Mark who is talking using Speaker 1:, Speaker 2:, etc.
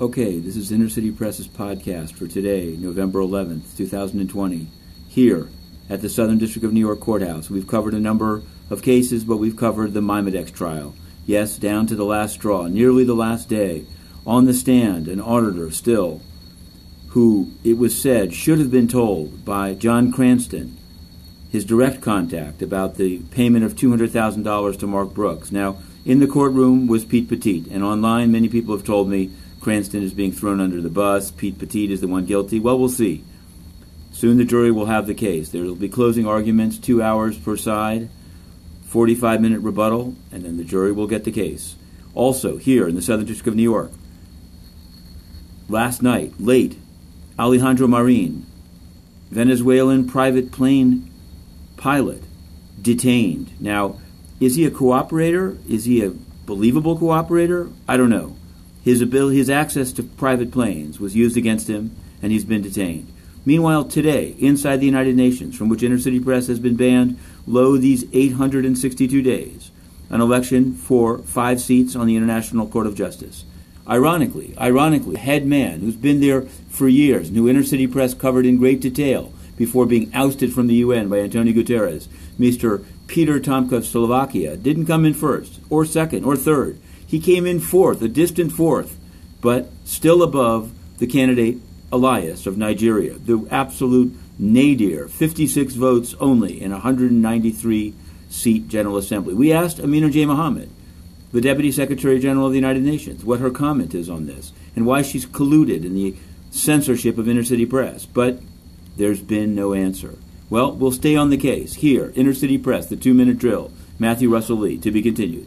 Speaker 1: Okay, this is Inner City Press's podcast for today, November 11th, 2020, here at the Southern District of New York Courthouse. We've covered a number of cases, but we've covered the MiMedx trial. Yes, down to the last straw, nearly the last day. On the stand, an auditor still, who it was said should have been told by John Cranston, his direct contact, about the payment of $200,000 to Mark Brooks. Now, in the courtroom was Pete Petit, and online many people have told me Cranston is being thrown under the bus, Pete Petit is the one guilty. Well, we'll see. Soon the jury will have the case. There will be closing arguments, two hours per side, 45 minute rebuttal, and then the jury will get the case. Also, here in the Southern District of New York, last night, late, Alejandro Marin, Venezuelan private plane pilot, detained. Now, is he a cooperator? Is he a believable cooperator? I don't know. His ability, his access to private planes was used against him, and he's been detained. Meanwhile, today, inside the United Nations, from which Inner City Press has been banned, lo these 862 days, an election for five seats on the International Court of Justice. Ironically, ironically, head man who's been there for years, who Inner City Press covered in great detail before being ousted from the UN by Antonio Guterres, Mr. Peter Tomka of Slovakia, didn't come in first, or second, or third. He came in fourth, a distant fourth, but still above the candidate Elias of Nigeria, the absolute nadir, 56 votes only in a 193 seat General Assembly. We asked Amina J. Mohammed, the Deputy Secretary General of the United Nations, what her comment is on this and why she's colluded in the censorship of inner city press, but there's been no answer. Well, we'll stay on the case. Here, Inner City Press, the two minute drill. Matthew Russell Lee, to be continued.